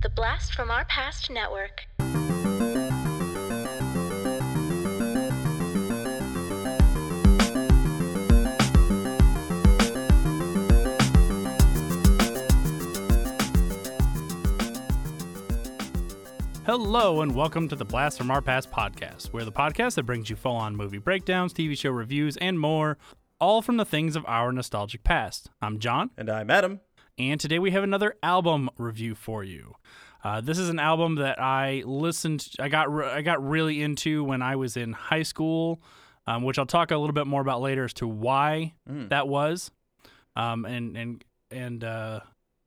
The Blast from Our Past Network. Hello, and welcome to the Blast from Our Past podcast. We're the podcast that brings you full on movie breakdowns, TV show reviews, and more, all from the things of our nostalgic past. I'm John, And I'm Adam. And today we have another album review for you. Uh, this is an album that I listened, I got, re- I got really into when I was in high school, um, which I'll talk a little bit more about later as to why that was, um, and and and uh,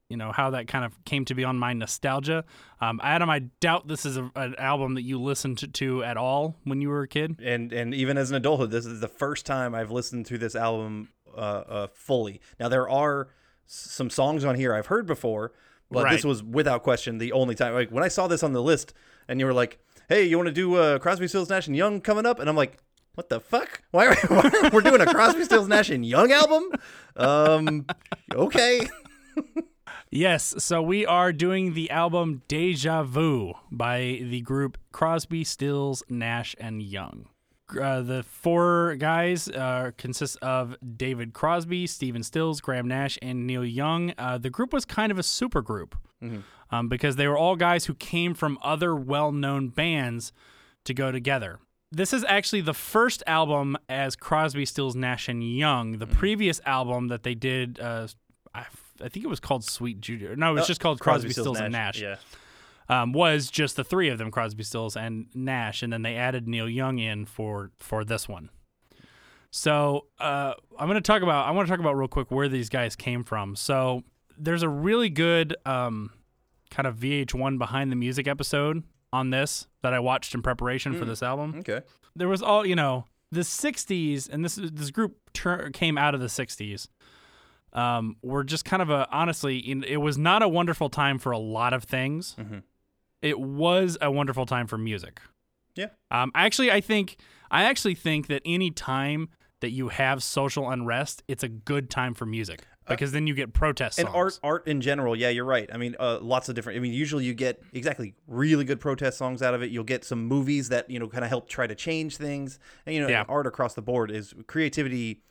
you know how that kind of came to be on my nostalgia. Um, Adam, I doubt this is a, an album that you listened to, to at all when you were a kid. And and even as an adulthood, this is the first time I've listened to this album uh, uh, fully. Now there are some songs on here I've heard before, but this was without question the only time. Like when I saw this on the list, and you were like, "Hey, you want to do uh, Crosby, Stills, Nash and Young coming up?" and I'm like. What the fuck? Why are why- we're doing a Crosby, Stills, Nash and Young album? Um, okay. Yes, so we are doing the album Deja Vu by the group Crosby, Stills, Nash, and Young. Uh, the four guys uh, consist of David Crosby, Stephen Stills, Graham Nash, and Neil Young. Uh, the group was kind of a super group um, because they were all guys who came from other well known bands to go together. This is actually the first album as Crosby, Stills, Nash, and Young. The previous album that they did, uh, I, I think it was called Sweet Judy. No, it was just called Crosby, Stills, and Nash. Yeah. Um, was just the three of them, Crosby, Stills, and Nash, and then they added Neil Young in for for this one. So uh, I'm going to talk about. I want to talk about real quick where these guys came from. So there's a really good um, kind of VH1 behind the music episode on this that I watched in preparation for this album Okay. there was all you know the 60s and this this group tur- came out of the 60s um were just kind of a honestly in- it was not a wonderful time for a lot of things it was a wonderful time for music Yeah. um actually i think i actually think that any time that you have social unrest it's a good time for music because then you get protest and songs. art art in general yeah you're right i mean uh, lots of different i mean usually you get exactly really good protest songs out of it you'll get some movies that you know kind of help try to change things and you know Yeah. art across the board is creativity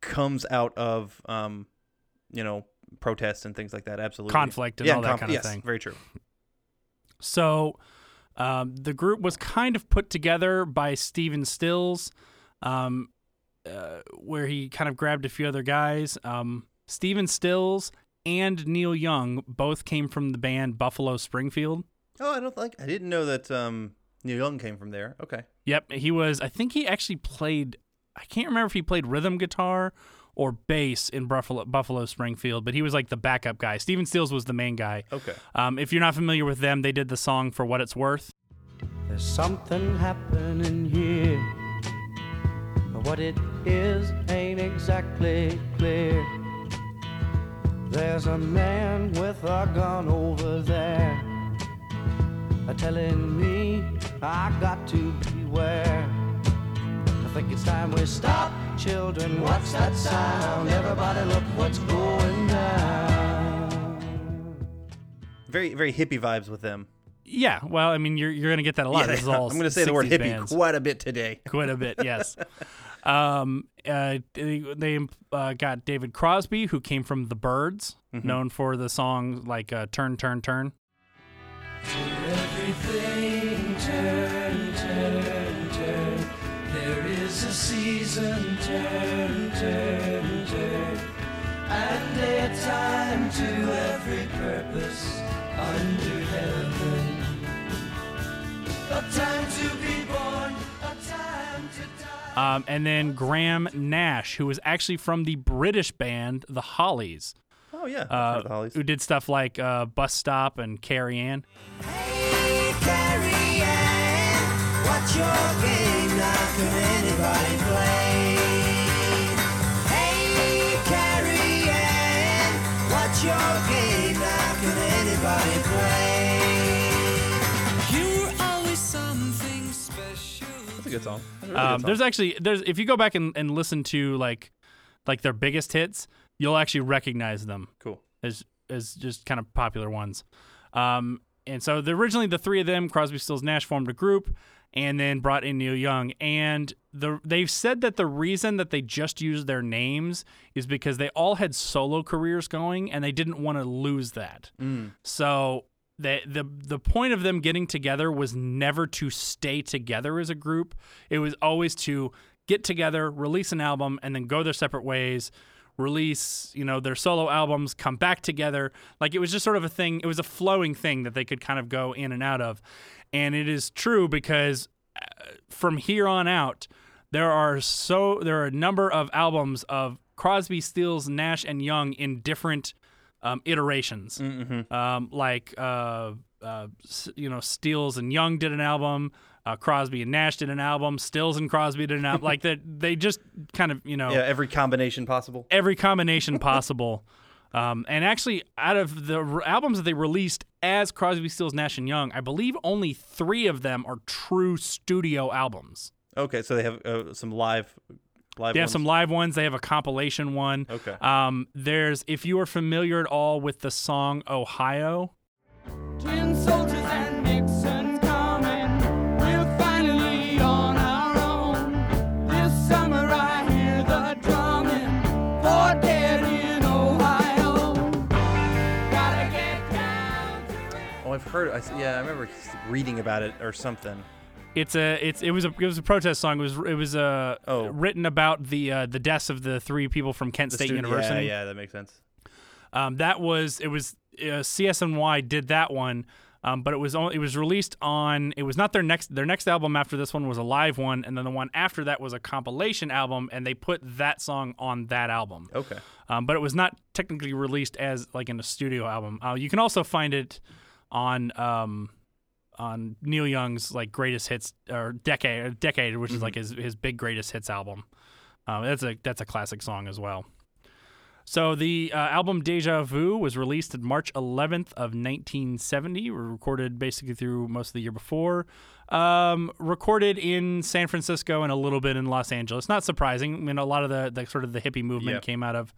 comes out of um you know protests and things like that absolutely Conflict and yeah, all that conf- kind of yes, thing. very true So um, the group was kind of put together by Stephen Stills, um, uh, where he kind of grabbed a few other guys. Um, Stephen Stills and Neil Young both came from the band Buffalo Springfield. oh i don't like i didn't know that um neil young came from there okay Yep, he was. I think he actually played. I can't remember if he played rhythm guitar or bass in Buffalo, Buffalo Springfield, but he was like the backup guy. Stephen Stills was the main guy. okay Um, if you're not familiar with them, they did the song "For What It's Worth." There's something happening here. But what it is ain't exactly clear. There's a man with a gun over there. A telling me I got to beware. I think it's time we stop, children. What's that sound? Everybody, look what's going down. very very hippie vibes with them Yeah, well, I mean, you're you're gonna get that a lot. Yeah, this is all i'm gonna say the word 60s hippie bands. quite a bit today quite a bit. Yes. um, uh, they they, uh, got David Crosby, who came from the Byrds, Mm-hmm. known for the song like uh, "Turn, Turn, Turn." Everything turn, a season, turn, turn, turn. And a time to every purpose under heaven. A time to be born, a time to die. Um, and then Graham Nash, who was actually from the British band The Hollies, oh yeah uh, the Hollies. who did stuff like uh, "Bus Stop" and "Carrie Ann." Hey, Carrie Ann, what's your game now? Can anybody play? Good song. Really good Um, song. there's actually there's if you go back and, and listen to like like their biggest hits, you'll actually recognize them. cool. as as just kind of popular ones. Um, and so the, originally the three of them, Crosby, Stills, Nash, formed a group, and then brought in Neil Young. And the they've said that the reason that they just used their names is because they all had solo careers going, and they didn't want to lose that. So the the the point of them getting together was never to stay together as a group. It was always to get together, release an album, and then go their separate ways. Release, you know, their solo albums, come back together. Like it was just sort of a thing. It was a flowing thing that they could kind of go in and out of, and it is true because uh, from here on out, there are so there are a number of albums of Crosby, Stills, Nash, and Young in different um, iterations. Um, like uh, uh, you know, Stills and Young did an album. Uh, Crosby and Nash did an album. Stills and Crosby did an album. like that, they just kind of you know Yeah, every combination possible. every combination possible. Um, and actually, out of the r- albums that they released as Crosby, Stills, Nash and Young, I believe only three of them are true studio albums. Okay, so they have uh, some live, live. They have some live ones. They have a compilation one. Okay. Um, there's if you are familiar at all with the song Ohio. Tin soldiers and Nixon's coming. We're finally on our own. This summer I hear the drumming for dead in Ohio. Gotta get down to Oh, I've heard. I, s- yeah, I remember reading about it or something. It's a it's it was a it was a protest song. It was it was uh, Oh. written about the uh, the deaths of the three people from Kent The State student- University. Yeah, yeah, that makes sense. Um, that was it was uh, CSNY did that one, um, but it was only, it was released on it was not their next their next album after this one was a live one, and then the one after that was a compilation album, and they put that song on that album. Okay. Um, but it was not technically released as like in a studio album. Uh, you can also find it on um, on Neil Young's like greatest hits or decade decade, which is like his his big greatest hits album. Um, that's a that's a classic song as well. So the uh, album Deja Vu was released on March 11th of 1970. Were recorded basically through most of the year before. Um, recorded in San Francisco and a little bit in Los Angeles. Not surprising. I mean, a lot of the, the sort of the hippie movement Yep. came out of.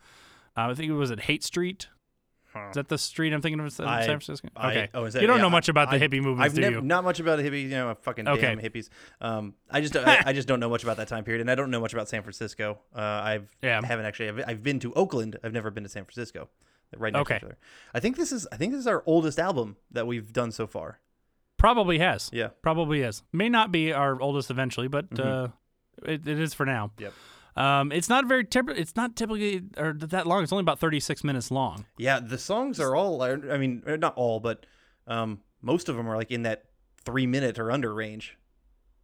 Uh, I think it was at Haight Street. Is that the street I'm thinking of in San I- Francisco? I- okay. oh, is that- you don't yeah, know much about the hippie movement, I've do never you? not much about the hippies. You know, fucking Okay. damn hippies. Um, I just I, I just don't know much about that time period, and I don't know much about San Francisco. Uh, I've Yeah. haven't actually. I've, I've been to Oakland. I've never been to San Francisco. Right next Okay. to each other. I think this is I think this is our oldest album that we've done so far. Probably has. Yeah. Probably is. May not be our oldest eventually, but uh, it, it is for now. Mm-hmm. Yep. Um, it's not very typ- It's not typically or that long. It's only about 36 minutes long. Yeah, the songs are all. I mean, uh, not all, but um, most of them are like in that three minute or under range.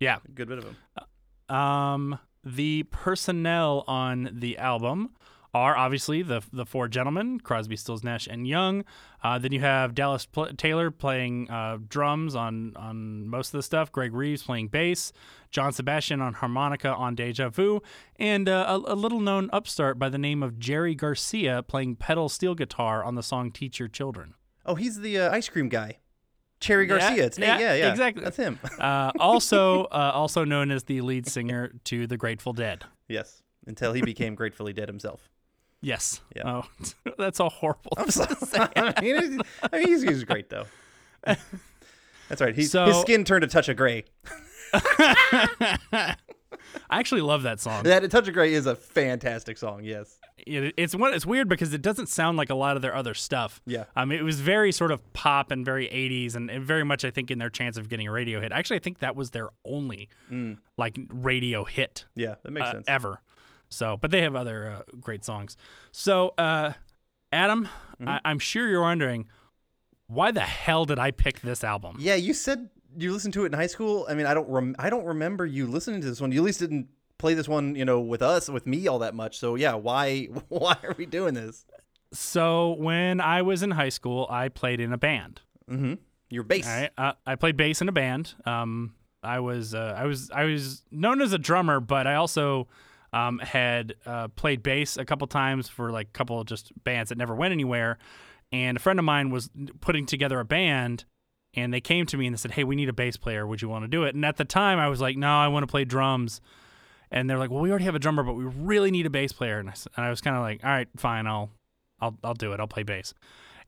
Yeah. A good bit of them. Um, the personnel on the album are obviously the the four gentlemen: Crosby, Stills, Nash, and Young. Uh, then you have Dallas Pl- Taylor playing uh, drums on on most of the stuff. Greg Reeves playing bass. John Sebastian on harmonica on Deja Vu, and uh, a, a little known upstart by the name of Jerry Garcia playing pedal steel guitar on the song "Teach Your Children." Oh, he's the uh, ice cream guy, Cherry Yeah, Garcia. It's Nate. yeah, Yeah, yeah, exactly. That's him. Uh, also, uh, also known as the lead singer to the Grateful Dead. yes, until he became gratefully dead himself. Yes. Yeah. Oh, that's a horrible. I'm sorry. I mean, I mean, he's, he's great though. That's right. He, So- his skin turned a touch of gray. I actually love that song. That a touch of gray is a fantastic song. Yes. It, it's one. It's weird because it doesn't sound like a lot of their other stuff. Yeah. Um, it was very sort of pop and very 80s and, and very much I think in their chance of getting a radio hit. Actually, I think that was their only like radio hit Yeah, that makes uh, sense. ever. So, but they have other uh, great songs. So, uh, Adam, Mm-hmm. I, I'm sure you're wondering why the hell did I pick this album? Yeah, you said you listened to it in high school. I mean, I don't. Rem- I don't remember you listening to this one. You at least didn't play this one, you know, with us, with me, all that much. So yeah, why? Why are we doing this? So, when I was in high school, I played in a band. Your bass. Right, uh, I played bass in a band. Um, I was uh, I was I was known as a drummer, but I also um, had uh, played bass a couple times for like a couple of just bands that never went anywhere. And a friend of mine was putting together a band, and they came to me and they said, "Hey, we need a bass player. Would you want to do it?" And at the time, I was like, "No, I want to play drums." And they're like, "Well, we already have a drummer, but we really need a bass player." And I, and I was kind of like, "All right, fine, I'll I'll I'll do it. I'll play bass."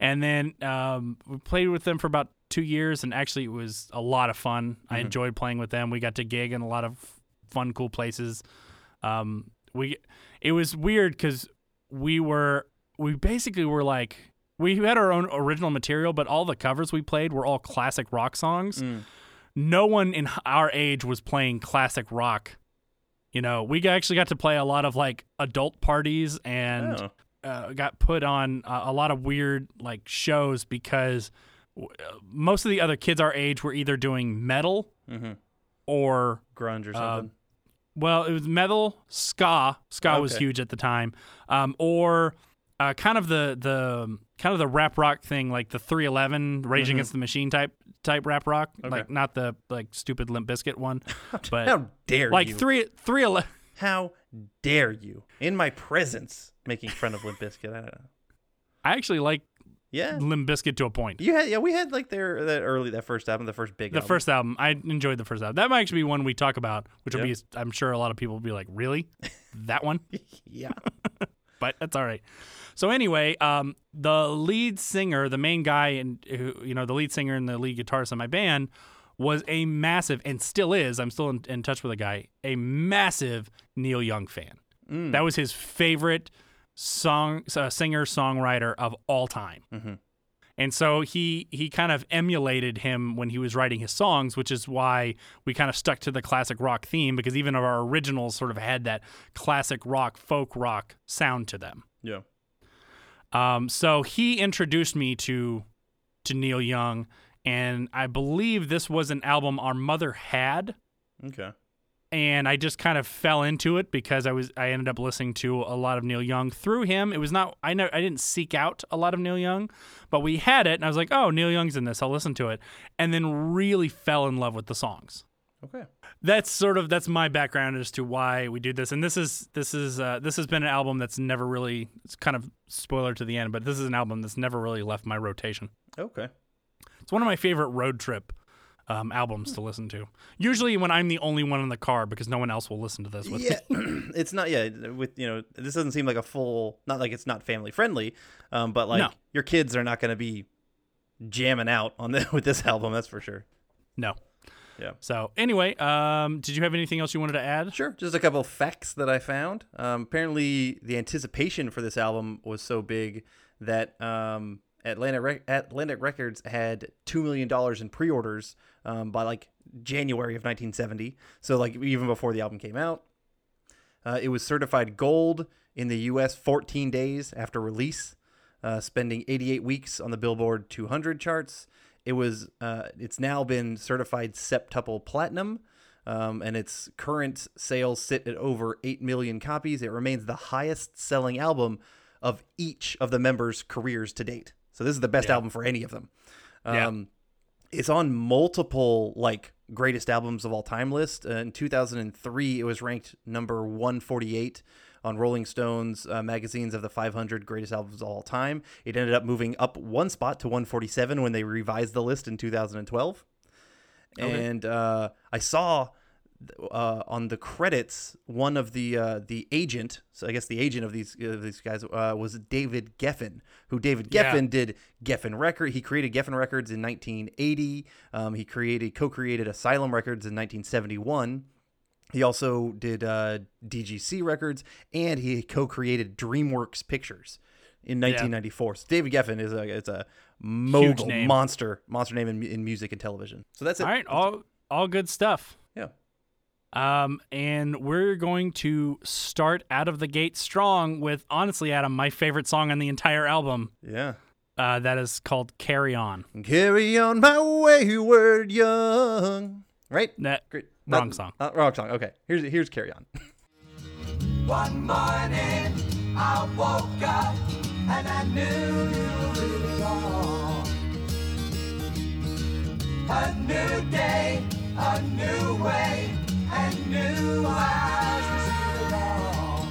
And then um, we played with them for about two years, and actually, it was a lot of fun. I enjoyed playing with them. We got to gig in a lot of fun, cool places. Um, we it was weird because we were we basically were like we had our own original material, but all the covers we played were all classic rock songs. No one in our age was playing classic rock. You know, we actually got to play a lot of like adult parties and Oh. uh, got put on uh, a lot of weird like shows because w- uh, most of the other kids our age were either doing metal Mhm. or grunge or uh, something. Well, it was metal, ska. Ska was huge at the time, um, or uh, kind of the the kind of the rap rock thing, like the 311 Rage Against the Machine type type rap rock, like not the like stupid Limp Bizkit one, but How dare like you? three three eleven. How dare you? In my presence, making fun of Limp Bizkit. I don't know. I actually like Yeah. Limp Bizkit to a point. You had yeah, we had like their that early that first album, the first big The album. first album, I enjoyed the first album. That might actually be one we talk about, which will be, I'm sure a lot of people will be like, really, that one? yeah. but that's all right. So anyway, um, the lead singer, the main guy, and you know, the lead singer and the lead guitarist in my band was a massive, and still is. I'm still in, in touch with the guy. A massive Neil Young fan. Mm. That was his favorite song, uh, singer, songwriter of all time. Mhm. And so he he kind of emulated him when he was writing his songs, which is why we kind of stuck to the classic rock theme because even our originals sort of had that classic rock, folk rock sound to them. Yeah. Um, so he introduced me to to Neil Young, and I believe this was an album our mother had, Okay. And I just kind of fell into it because I was I ended up listening to a lot of Neil Young through him. It was not I know I didn't seek out a lot of Neil Young, but we had it, and I was like, oh, Neil Young's in this. I'll listen to it, and then really fell in love with the songs Okay. that's sort of that's my background as to why we do this and this is this is uh, this has been an album that's never really it's kind of spoiler to the end but this is an album that's never really left my rotation Okay. it's one of my favorite road trip um, albums to listen to usually when i'm the only one in the car because no one else will listen to this with Yeah, it's not. Yeah, with you know, this doesn't seem like a full. Not like it's not family friendly, um, but like No. your kids are not going to be jamming out on the, with this album. That's for sure. no Yeah. so anyway um, did you have anything else you wanted to add Sure. Just a couple facts that I found. Um, apparently, the anticipation for this album was so big that um, Atlantic Rec- Atlantic Records had two million dollars in pre-orders um, by like January of 1970. So like even before the album came out, uh, it was certified gold in the U.S. 14 days after release, uh, spending 88 weeks on the Billboard 200 charts. It was. Uh, it's now been certified septuple platinum, um, and its current sales sit at over 8 million copies. It remains the highest-selling album of each of the members' careers to date. So this is the best album for any of them. Yeah. It's on multiple like greatest albums of all time list. Uh, in 2003, it was ranked number 148 on Rolling Stone's uh, magazines of the 500 greatest albums of all time. It ended up moving up one spot to 147 when they revised the list in 2012. And uh, I saw uh, on the credits one of the uh, the agent, so I guess the agent of these uh, these guys uh, was David Geffen, who David Yeah. Geffen did Geffen Record. He created Geffen Records in 1980. Um, he created co-created Asylum Records in 1971. He also did uh, DGC Records, and he co-created DreamWorks Pictures in 1994. So David Geffen is a it's a mogul monster monster name in, in music and television. So that's it. all right all all good stuff Yeah. Um, and we're going to start out of the gate strong with, honestly, Adam, my favorite song on the entire album. Yeah. Uh, that is called "Carry On." Carry on my wayward young. Right? That Great. wrong Not- song. uh, wrong song. Okay. Here's here's carry on. One morning I woke up and I knew it was on. A new day, a new way, and new eyes to see it all.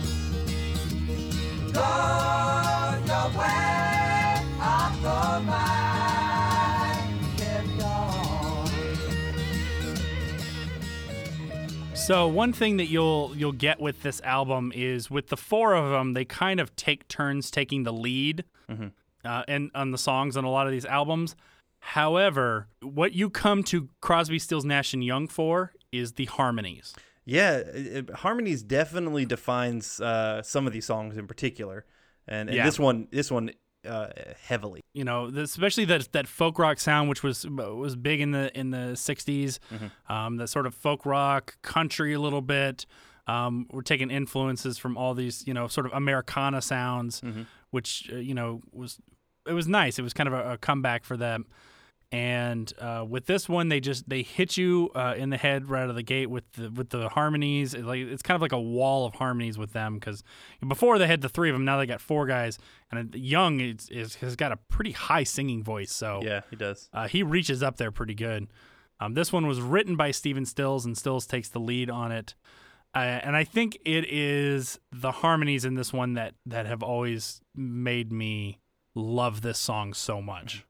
Go your way, I'll go mine. Kept on. So one thing that you'll you'll get with this album is with the four of them, they kind of take turns taking the lead. uh, and on the songs on a lot of these albums. However, what you come to Crosby, Stills, Nash and Young for is the harmonies. Yeah, it, harmonies definitely defines uh, some of these songs in particular, and, and Yeah. this one, this one uh, heavily. you know, the- especially that that folk rock sound, which was was big in the in the '60s. Um, that sort of folk rock, country a little bit. Um, we're taking influences from all these, you know, sort of Americana sounds, which uh, you know was it was nice. It was kind of a, a comeback for them. And uh, with this one, they just they hit you uh, in the head right out of the gate with the with the harmonies. It, like it's kind of like a wall of harmonies with them because before they had the three of them, now they got four guys. And Young is, is has got a pretty high singing voice, so Yeah, he does. uh, he reaches up there pretty good. Um, this one was written by Stephen Stills, and Stills takes the lead on it. Uh, and I think it is the harmonies in this one that that have always made me love this song so much.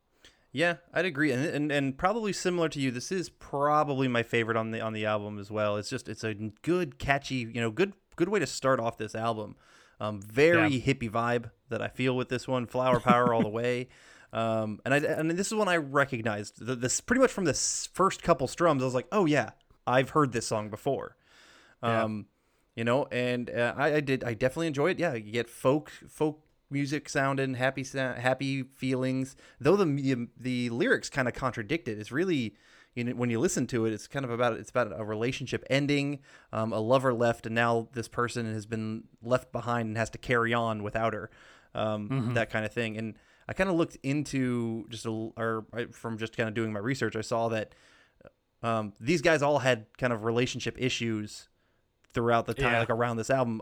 Yeah, I'd agree, and, and and probably similar to you. This is probably my favorite on the on the album as well. It's just it's a good, catchy, you know, good good way to start off this album. Um, very Yeah. hippie vibe that I feel with this one. Flower power all the way. Um, and I and this is one I recognized. The, this pretty much from the first couple strums. I was like, oh yeah, I've heard this song before. Yeah. Um, you know, and uh, I, I did. I definitely enjoy it. Yeah, you get folk folk music sounding, happy sound, happy feelings. Though the the, lyrics kind of contradict it. It's really you know when you listen to it, it's kind of about it's about a relationship ending, um, a lover left, and now this person has been left behind and has to carry on without her. Um, That kind of thing. And I kind of looked into just a, or I- from just kind of doing my research, I saw that um, these guys all had kind of relationship issues throughout the time, Yeah. like around this album.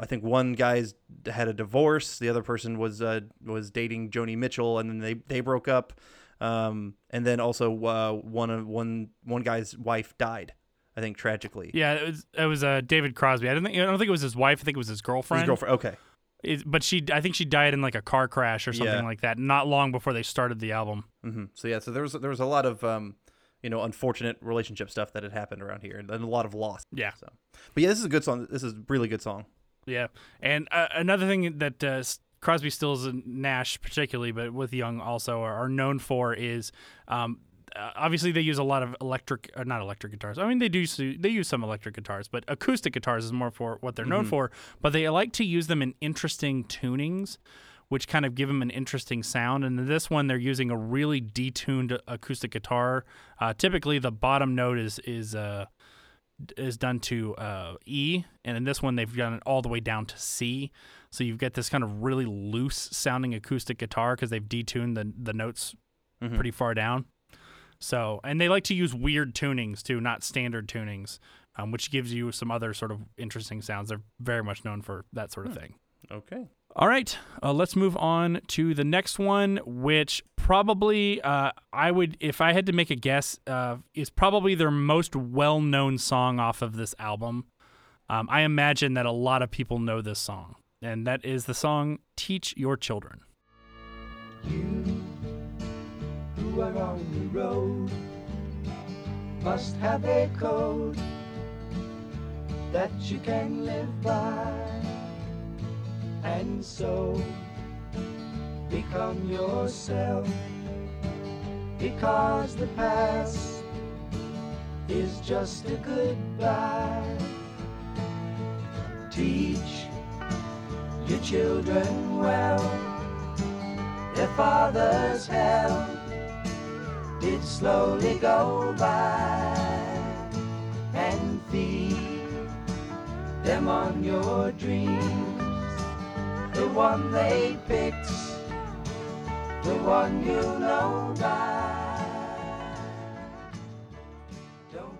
I think one guy's had a divorce, the other person was uh, was dating Joni Mitchell, and then they they broke up. Um, and then also uh, one of one one guy's wife died, I think tragically. Yeah, it was it was uh, David Crosby. I don't think I don't think it was his wife. I think it was his girlfriend. His girlfriend. Okay. It- but she, I think she died in like a car crash or something Yeah. like that. Not long before they started the album. Mm-hmm. So yeah, so there was there was a lot of um, you know, unfortunate relationship stuff that had happened around here, and, and a lot of loss. Yeah. So, but yeah, this is a good song. This is a really good song. Yeah, and uh, another thing that uh, Crosby, Stills, and Nash, particularly, but with Young also, are, are known for is um, uh, obviously they use a lot of electric, uh, not electric guitars. I mean, they do s- they use some electric guitars, but acoustic guitars is more for what they're known for. But they like to use them in interesting tunings. Which kind of give them an interesting sound, and in this one they're using a really detuned acoustic guitar. Uh, typically, the bottom note is is uh, is done to uh, E, and in this one they've done it all the way down to C. So you've got this kind of really loose sounding acoustic guitar because they've detuned the the notes pretty far down. So and they like to use weird tunings too, not standard tunings, um, which gives you some other sort of interesting sounds. They're very much known for that sort of thing. Okay. All right, uh, let's move on to the next one, which probably uh, I would, if I had to make a guess, uh, is probably their most well-known song off of this album. Um, I imagine that a lot of people know this song, and that is the song "Teach Your Children." You who are on the road must have a code that you can live by, and so become yourself. Because the past is just a goodbye. Teach your children well their father's hell did slowly go by and feed them on your dreams the one they picked the one you know by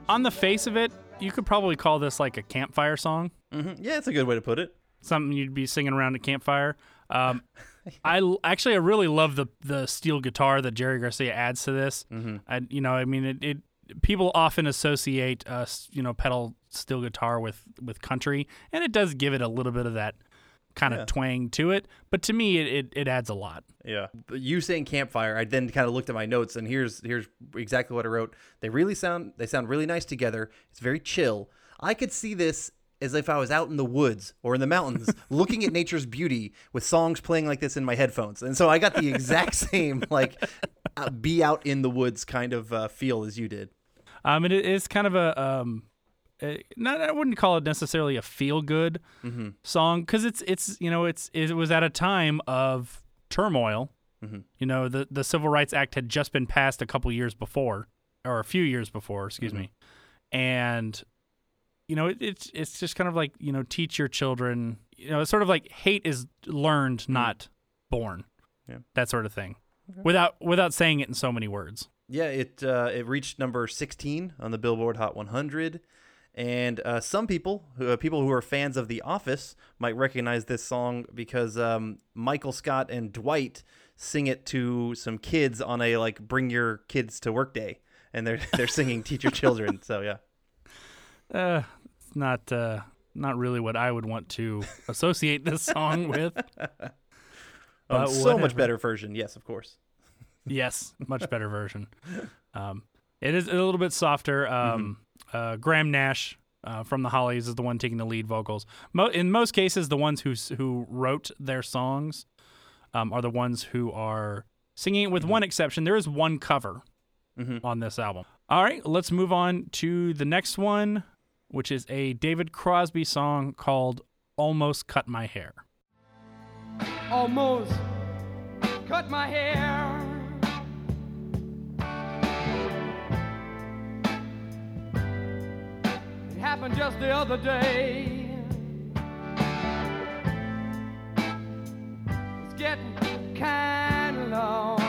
On the face of it, you could probably call this like a campfire song. hmm Yeah, it's a good way to put it. something you'd be singing around a campfire. Um, I l- actually I really love the the steel guitar that Jerry Garcia adds to this. Mm-hmm. I, you know, I mean, it, it people often associate uh, you know pedal steel guitar with with country, and it does give it a little bit of that kind of Yeah. twang to it. But to me, it, it it adds a lot. Yeah. You saying campfire, I then kind of looked at my notes and here's here's exactly what I wrote. They really sound they sound really nice together. It's very chill. I could see this as if I was out in the woods or in the mountains looking at nature's beauty with songs playing like this in my headphones. And so I got the exact same like uh, be out in the woods kind of uh, feel as you did. Um, it is kind of a um, Uh, not I wouldn't call it necessarily a feel good mm-hmm. song because it's it's you know it's it was at a time of turmoil. Mm-hmm. You know the the Civil Rights Act had just been passed a couple years before, or a few years before, excuse me, mm-hmm. and you know it, it's it's just kind of like you know teach your children. You know it's sort of like hate is learned, not born. Yeah. that sort of thing, without without saying it in so many words. Yeah, it uh, it reached number 16 on the Billboard Hot 100, and uh, some people, uh, people who are fans of The Office, might recognize this song because um, Michael Scott and Dwight sing it to some kids on a like bring your kids to work day, and they're they're singing teach your children. So yeah, Uh, it's not uh, not really what I would want to associate this song with. But so much better version. Yes, of course. Yes, much better version. Um, it is a little bit softer. Um, uh, Graham Nash uh, from the Hollies is the one taking the lead vocals. Mo- in most cases, the ones who who wrote their songs um, are the ones who are singing it. With one exception, there is one cover on this album. All right, let's move on to the next one, which is a David Crosby song called "Almost Cut My Hair." almost cut my hair. Happened just the other day. It's getting kind of long.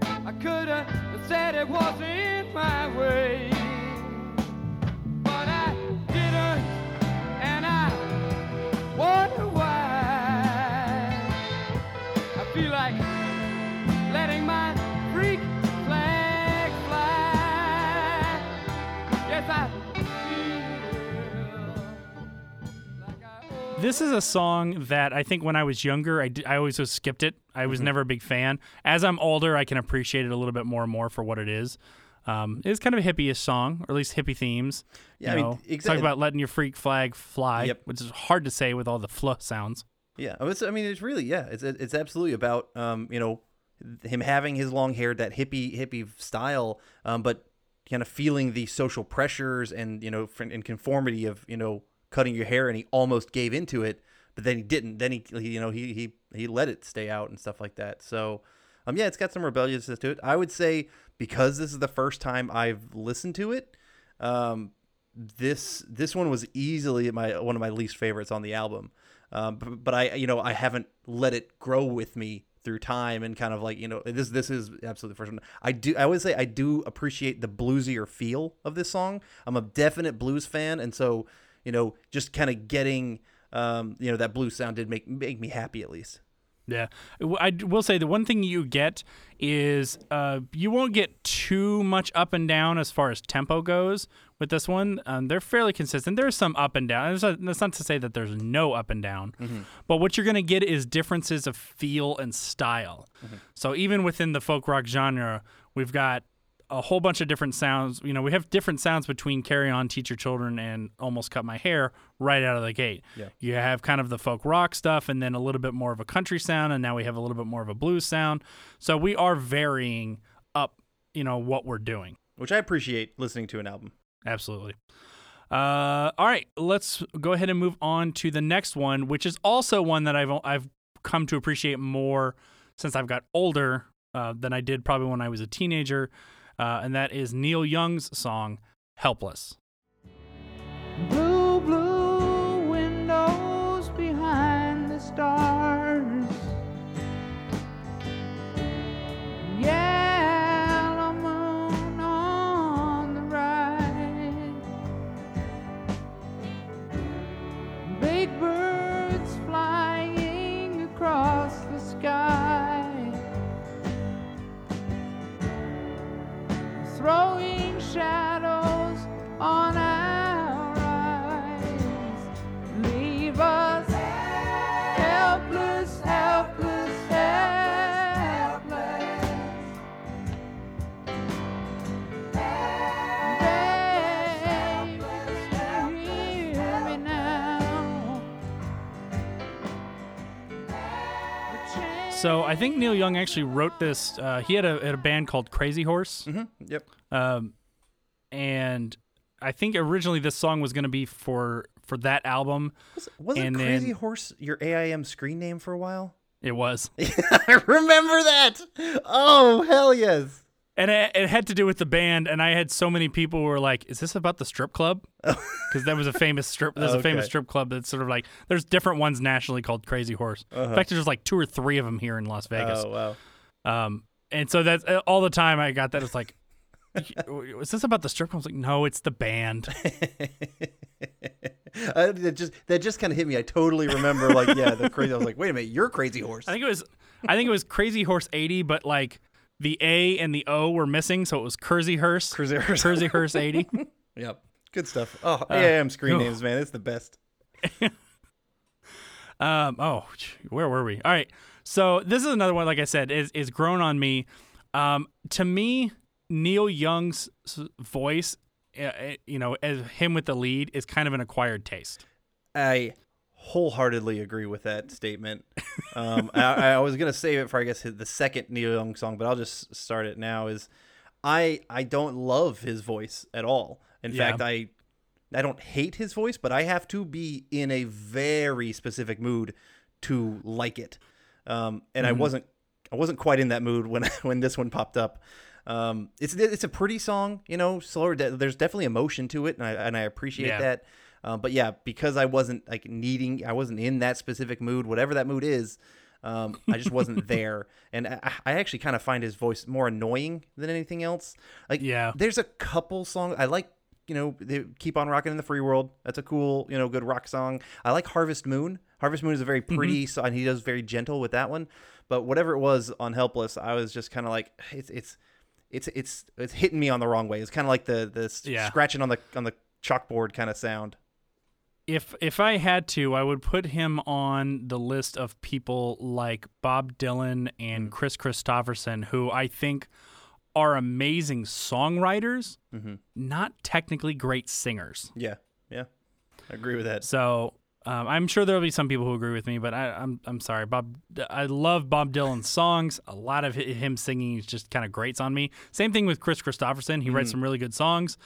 I could have said it wasn't my way, This is a song that I think when I was younger, I, d- I always just skipped it. I was never a big fan. As I'm older, I can appreciate it a little bit more and more for what it is. Um, it's kind of a hippie-ish song, or at least hippie themes. Yeah, you I mean, know, exa- talk about letting your freak flag fly, Yep. which is hard to say with all the fluh sounds. Yeah, it's, I mean, it's really yeah, it's it's absolutely about um, you know, him having his long hair, that hippie hippie style, um, but kind of feeling the social pressures and you know, and conformity of you know cutting your hair, and he almost gave into it, but then he didn't. Then he, you know he he he let it stay out and stuff like that. So, um, yeah, it's got some rebelliousness to it. I would say because this is the first time I've listened to it, um, this this one was easily my one of my least favorites on the album. Um, but, but I you know I haven't let it grow with me through time and kind of like you know this this is absolutely the first one. I do I always say I do appreciate the bluesier feel of this song. I'm a definite blues fan, and so you know just kind of getting um, you know that blues sound did make make me happy at least. Yeah, I will say the one thing you get is uh, you won't get too much up and down as far as tempo goes with this one. Um, they're fairly consistent. There's some up and down. A- That's not to say that there's no up and down, but what you're going to get is differences of feel and style. So even within the folk rock genre, we've got a whole bunch of different sounds. You know, we have different sounds between Carry On, Teach Your Children, and Almost Cut My Hair right out of the gate. Yeah. You have kind of the folk rock stuff, and then a little bit more of a country sound, and now we have a little bit more of a blues sound. So we are varying up, you know, what we're doing. Which I appreciate listening to an album. Absolutely. Uh, all right, let's go ahead and move on to the next one, which is also one that I've I've come to appreciate more since I've got older uh, than I did probably when I was a teenager, uh, and that is Neil Young's song "Helpless." So I think Neil Young actually wrote this. Uh, he had a, had a band called Crazy Horse, hmm Yep. um, and I think originally this song was going to be for for that album. Was, wasn't Crazy then- Horse your AIM screen name for a while? It was, I remember that. Oh hell yes. And it, it had to do with the band. And I had so many people who were like, "Is this about the strip club?" Because that was a famous strip. There's a famous strip club that's sort of like there's different ones nationally called Crazy Horse. In fact, there's like two or three of them here in Las Vegas. Oh wow. Um, and so that's uh, all the time I got that. It's like, is this about the strip club? I was like, no, it's the band. I, that just that just kind of hit me. I totally remember like yeah the crazy. I was like wait a minute, you're Crazy Horse. I think it was, I think it was Crazy Horse 80, but like the A and the O were missing, so it was Hearse. Crazy Horse. 80. Yep. Good stuff. Oh AIM screen names, man. It's the best. Um, oh, where were we? All right. So this is another one, like I said, is is grown on me. Um, to me, Neil Young's voice, uh, uh, you know, as him with the lead, is kind of an acquired taste. I wholeheartedly agree with that statement. Um, I, I was gonna save it for I guess the second Neil Young song, but I'll just start it now. Is I I don't love his voice at all. In Yeah. fact, I I don't hate his voice, but I have to be in a very specific mood to like it. Um, and I wasn't I wasn't quite in that mood when when this one popped up. Um, it's it's a pretty song, you know, slower. de- There's definitely emotion to it, and I and I appreciate Yeah. that. Um, but yeah, because I wasn't like needing, I wasn't in that specific mood, whatever that mood is. Um, I just wasn't there, and I, I actually kind of find his voice more annoying than anything else. Like, Yeah. there's a couple songs I like. You know, they keep on rocking in the free world. That's a cool, you know, good rock song. I like Harvest Moon. Harvest Moon is a very pretty song. He does very gentle with that one. But whatever it was on Helpless, I was just kind of like, it's it's it's it's it's hitting me on the wrong way. It's kind of like the the Yeah. scratching on the on the chalkboard kind of sound. If if I had to, I would put him on the list of people like Bob Dylan and mm-hmm. Kris Kristofferson, who I think are amazing songwriters, mm-hmm. not technically great singers. Yeah, yeah, I agree with that. So um, I'm sure there'll be some people who agree with me, but I, I'm I'm sorry, Bob. I love Bob Dylan's songs. A lot of him singing is just kind of grates on me. Same thing with Kris Kristofferson. He writes mm-hmm. some really good songs.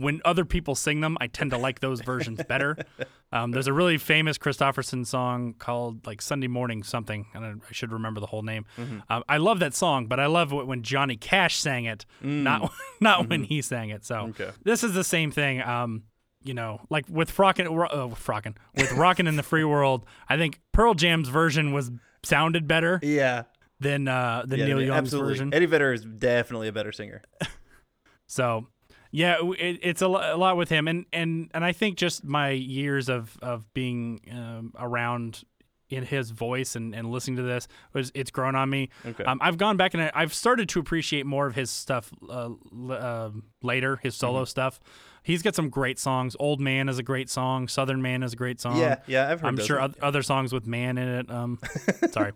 When other people sing them, I tend to like those versions better. Um, there's a really famous Kristofferson song called like Sunday Morning something, and I, I should remember the whole name. Um, I love that song, but I love it when Johnny Cash sang it, not not when he sang it. So Okay. this is the same thing. Um, you know, like with Frockin', uh, Frockin', with Rockin' in the Free World, I think Pearl Jam's version was sounded better Yeah, than uh, than yeah, Neil Young's absolutely. version. Eddie Vedder is definitely a better singer. So, yeah, it, it's a, lo- a lot with him, and and and I think just my years of of being um, around in his voice and, and listening to this was it's grown on me. Okay. Um, I've gone back and I, I've started to appreciate more of his stuff uh, l- uh, later, his solo Mm-hmm. stuff. He's got some great songs. Old Man is a great song. Southern Man is a great song. Yeah, yeah, I've heard I'm sure oth- other songs with man in it. Um, sorry,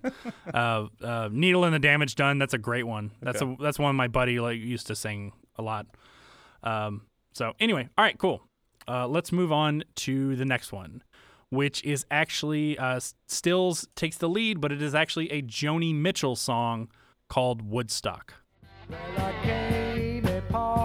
uh, uh, Needle and the Damage Done. That's a great one. That's a that's one my buddy like used to sing a lot. Um, so anyway, all right, cool. Uh, let's move on to the next one, which is actually uh, Stills takes the lead, but it is actually a Joni Mitchell song called Woodstock. Well,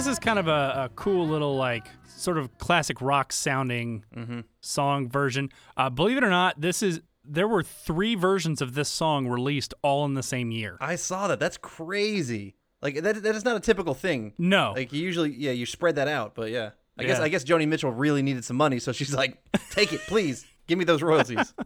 this is kind of a, a cool little like sort of classic rock sounding song version. Uh, believe it or not, this is there were three versions of this song released all in the same year. I saw that. That's crazy. Like that. That is not a typical thing. No, Like you usually, yeah, you spread that out. But yeah, I guess I guess Joni Mitchell really needed some money, so she's like, "Take it, please. Give me those royalties."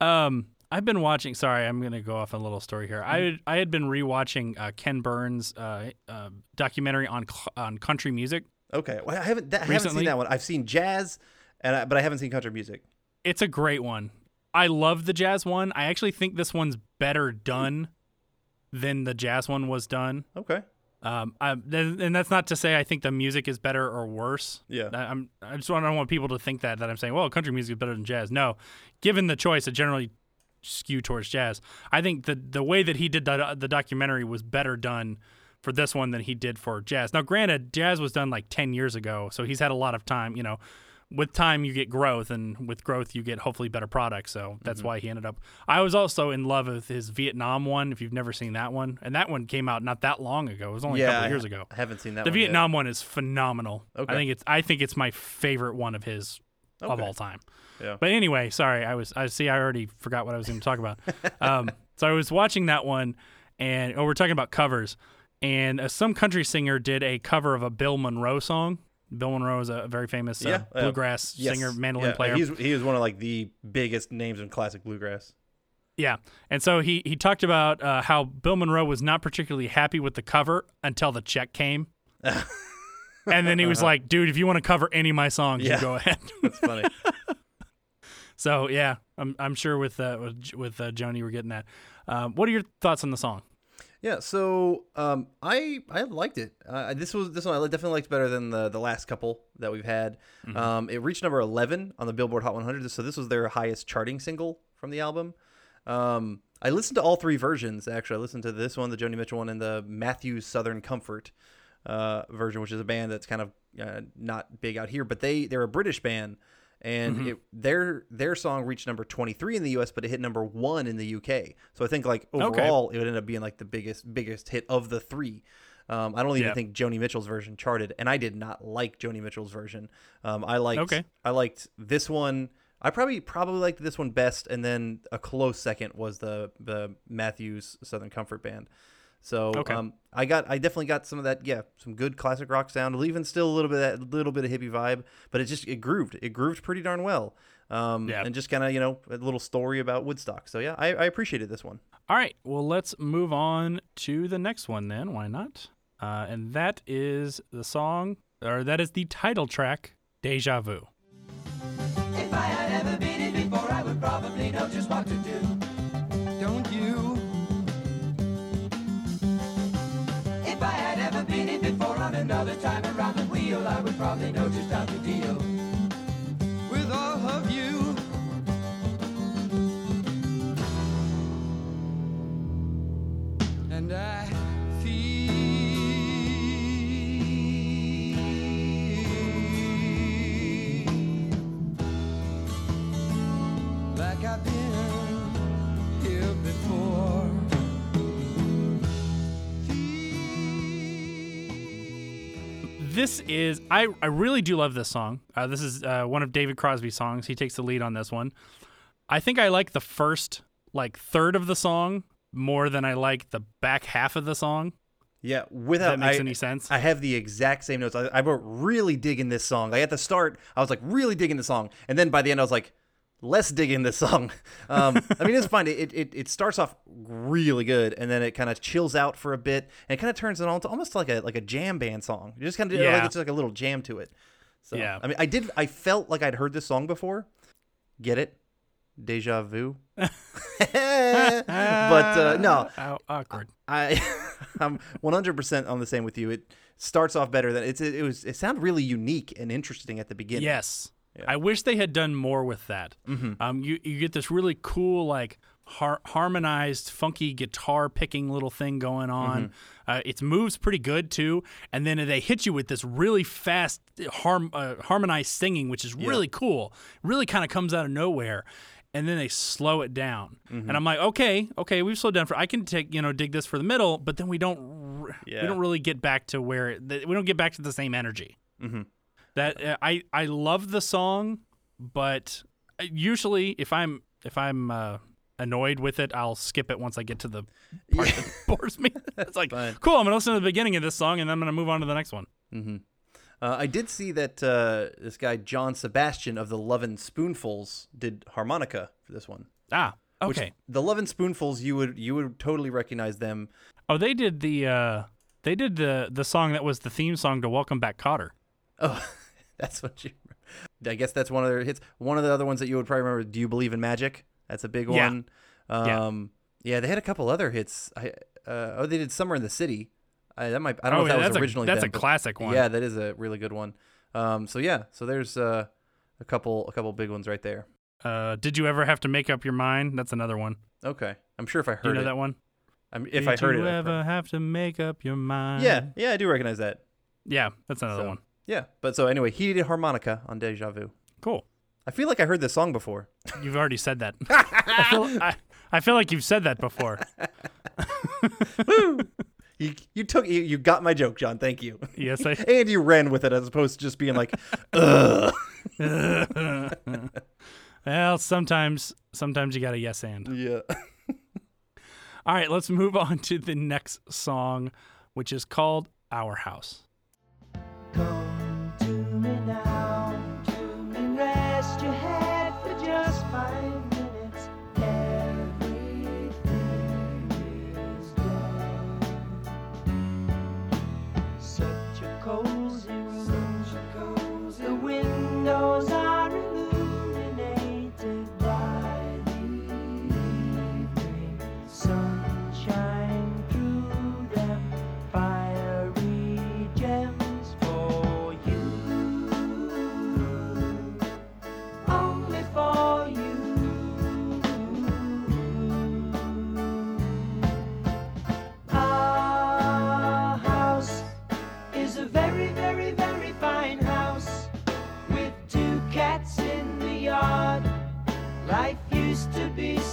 Um, I've been watching. Sorry, I'm going to go off a little story here. I Mm-hmm. had, I had been rewatching uh, Ken Burns' uh, uh, documentary on cl- on country music. Okay, well, I haven't that, I haven't seen that one. I've seen jazz, and I, but I haven't seen country music. It's a great one. I love the jazz one. I actually think this one's better done than the jazz one was done. Okay, Um, I, and that's not to say I think the music is better or worse. Yeah. I, I'm. I just want, I don't want people to think that that I'm saying, well, country music is better than jazz. No, given the choice, I generally skew towards jazz. I think the the way that he did the the documentary was better done for this one than he did for jazz. Now, granted, jazz was done like ten years ago, so he's had a lot of time. You know, with time you get growth, and with growth you get hopefully better products. So that's Mm-hmm. why he ended up. I was also in love with his Vietnam one. If you've never seen that one, and that one came out not that long ago. It was only a couple I- years ago. I haven't seen that. The one yet. Vietnam one is phenomenal. Okay. I think it's I think it's my favorite one of his of all time. Yeah. But anyway, sorry, I was I see I already forgot what I was going to talk about. um, so I was watching that one, and oh, we're talking about covers, and uh, some country singer did a cover of a Bill Monroe song. Bill Monroe is a very famous uh, Yeah, uh, bluegrass Yes. singer, mandolin Yeah, player. He's he was one of like the biggest names in classic bluegrass. Yeah, and so he he talked about uh, how Bill Monroe was not particularly happy with the cover until the check came, and then he was like, "Dude, if you want to cover any of my songs, Yeah. you go ahead." That's funny. So yeah, I'm I'm sure with uh, with, with uh, Joni we're getting that. Um, what are your thoughts on the song? Yeah, so um, I I liked it. Uh, this was this one I definitely liked better than the the last couple that we've had. Um, it reached number eleven on the Billboard Hot 100, so this was their highest charting single from the album. Um, I listened to all three versions actually. I listened to this one, the Joni Mitchell one, and the Matthews Southern Comfort uh, version, which is a band that's kind of uh, not big out here, but they they're a British band, and it, their their song reached number 23 in the U.S., but it hit number one in the U.K. So I think like overall, it would end up being like the biggest biggest hit of the three. Um, I don't even Yeah. think Joni Mitchell's version charted, and I did not like Joni Mitchell's version. Um, I liked Okay. I liked this one. I probably probably liked this one best, and then a close second was the the Matthews Southern Comfort Band. So Okay. um, I got I definitely got some of that yeah some good classic rock sound, even still a little bit of that little bit of hippie vibe, but it just it grooved it grooved pretty darn well. Um, Yeah. and just kind of you know a little story about Woodstock. So yeah, I, I appreciated this one. All right, well let's move on to the next one then. Why not? Uh, and that is the song, or that is the title track, "Deja Vu." If I had ever been it before, I would probably know just what to do. I would probably know just how to deal with all of you. This is I, I really do love this song. Uh, this is uh, one of David Crosby's songs. He takes the lead on this one. I think I like the first like third of the song more than I like the back half of the song. Yeah, If without that makes I, any sense. I have the exact same notes. I, I wrote really digging this song. Like at the start, I was like really digging the song, and then by the end, I was like less digging this song. Um, I mean, it's fine. It, it it starts off really good, and then it kind of chills out for a bit, and it kind of turns it on to almost like a like a jam band song. You just kind of Yeah. like it's like a little jam to it. So Yeah. I mean, I did. I felt like I'd heard this song before. Get it? Deja vu. but uh, no, Ow, awkward. I I'm 100% on the same with you. It starts off better than it's it, it was it sounded really unique and interesting at the beginning. Yes. I wish they had done more with that. Mm-hmm. Um, you you get this really cool like har- harmonized, funky guitar picking little thing going on. Mm-hmm. Uh, it moves pretty good too, and then they hit you with this really fast harm uh, harmonized singing, which is really cool. Really kind of comes out of nowhere. And then they slow it down, Mm-hmm. and I'm like, okay, okay, we've slowed down for. I can take, you know, dig this for the middle, but then we don't, r- Yeah. we don't really get back to where it, we don't get back to the same energy. That uh, I I love the song, but uh, usually if I'm if I'm uh, annoyed with it, I'll skip it once I get to the part that bores me. It's like, Fine. cool, I'm gonna listen to the beginning of this song and then I'm gonna move on to the next one. Uh, I did see that uh, this guy John Sebastian of the Lovin' Spoonfuls did harmonica for this one. Ah, Which- okay. the Lovin' Spoonfuls, you would you would totally recognize them. Oh, they did the uh, they did the the song that was the theme song to Welcome Back, Kotter. Oh, that's what you. I guess that's one of their hits. One of the other ones that you would probably remember. Do you believe in magic? That's a big Yeah. one. Um, yeah. they had a couple other hits. I uh, oh, they did "Summer in the City." I, that might. I don't Oh, know yeah, if that was a- originally. that's them, a classic one. Yeah, that is a really good one. Um, so yeah, so there's uh, a couple a couple big ones right there. Uh, did you ever have to make up your mind? That's another one. Okay, I'm sure if I heard Do you know it, that one? I'm, if did I heard you it, ever have to make up your mind? yeah, yeah, I do recognize that. yeah, that's another So, one. Yeah, but so anyway, he did harmonica on Deja Vu. Cool. I feel like I heard this song before. You've already said that. I, feel, I, I feel like you've said that before. You you took you, you got my joke, John. Thank you. Yes, I. and you ran with it as opposed to just being like, ugh. well, sometimes, sometimes you got a yes and. Yeah. All right, let's move on to the next song, which is called "Our House."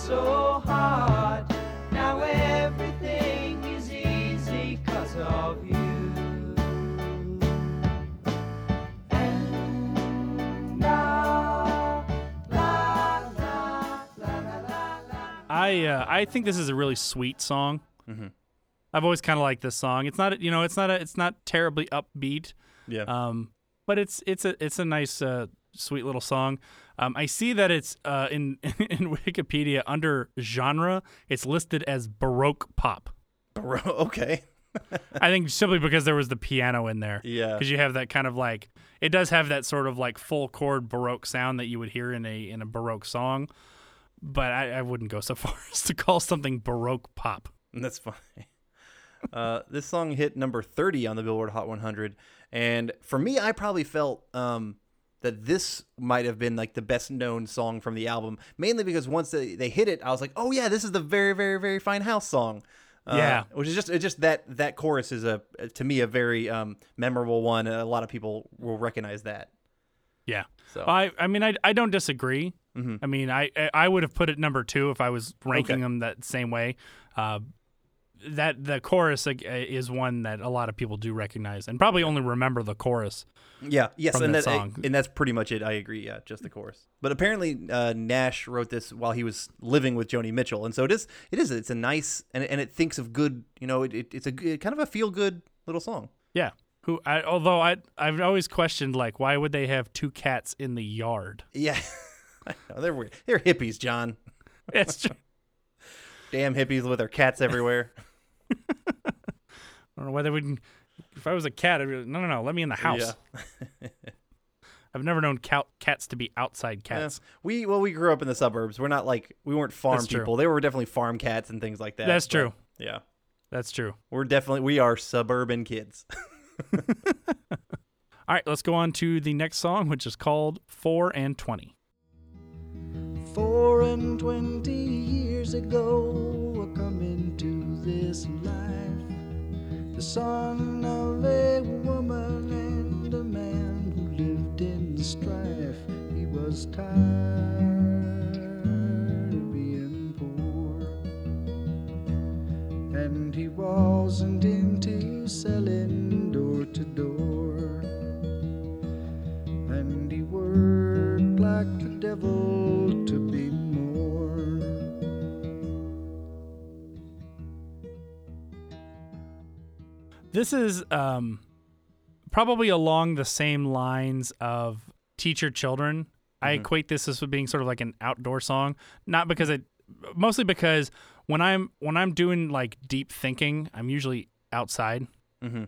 So hard. Now everything is easy cause of you. I uh, I think this is a really sweet song. I've always kind of liked this song. It's not you know it's not a, it's not terribly upbeat, Yeah. um, but it's it's a it's a nice uh, sweet little song. Um, I see that it's uh, in in Wikipedia under genre. It's listed as baroque pop. Baroque. okay. I think simply because there was the piano in there. Yeah. Because you have that kind of like it does have that sort of like full chord baroque sound that you would hear in a in a baroque song, but I, I wouldn't go so far as to call something baroque pop. That's fine. Uh, this song hit number 30 on the Billboard Hot 100. And for me, I probably felt um, that this might have been like the best known song from the album, mainly because once they, they hit it, I was like, oh, yeah, this is the very, very, very fine house song. Uh, Yeah. which is just it's just that that chorus is a to me a very um, memorable one. and A lot of people will recognize that. Yeah. So I I mean I I don't disagree. I mean I I- I would have put it number two if I was ranking Okay. them that same way. Uh, that the chorus uh, is one that a lot of people do recognize and probably only remember the chorus. Yeah, yes, and that that, song. and that's pretty much it. I agree. Yeah, just the chorus. But apparently, uh, Nash wrote this while he was living with Joni Mitchell, and so it is. It is. It's a nice and and it thinks of good. You know, it, it, it's a good, kind of a feel good little song. Yeah. Who I although I I've always questioned like why would they have two cats in the yard? Yeah, know, they're weird. They're hippies, John. It's just, Damn hippies with their cats everywhere. I don't know whether we'd. If I was a cat, I'd be like, no, no, no, let me in the house. I've never known cat, cats to be outside Yeah. cats. We well, we grew up in the suburbs. We're not like we weren't farm That's true. people. They were definitely farm cats and things like that. That's true. Yeah, That's true. we're definitely we are suburban kids. All right, let's go on to the next song, which is called Four and Twenty. Four and twenty years ago, I come this life, the son of a woman and a man who lived in strife. He was tired of being poor, and he wasn't into selling door to door. And he worked like the devil This is um, probably along the same lines of Teach Your Children. I Mm-hmm. equate this as being sort of like an outdoor song, not because it, mostly because when I'm when I'm doing like deep thinking, I'm usually outside. Mhm.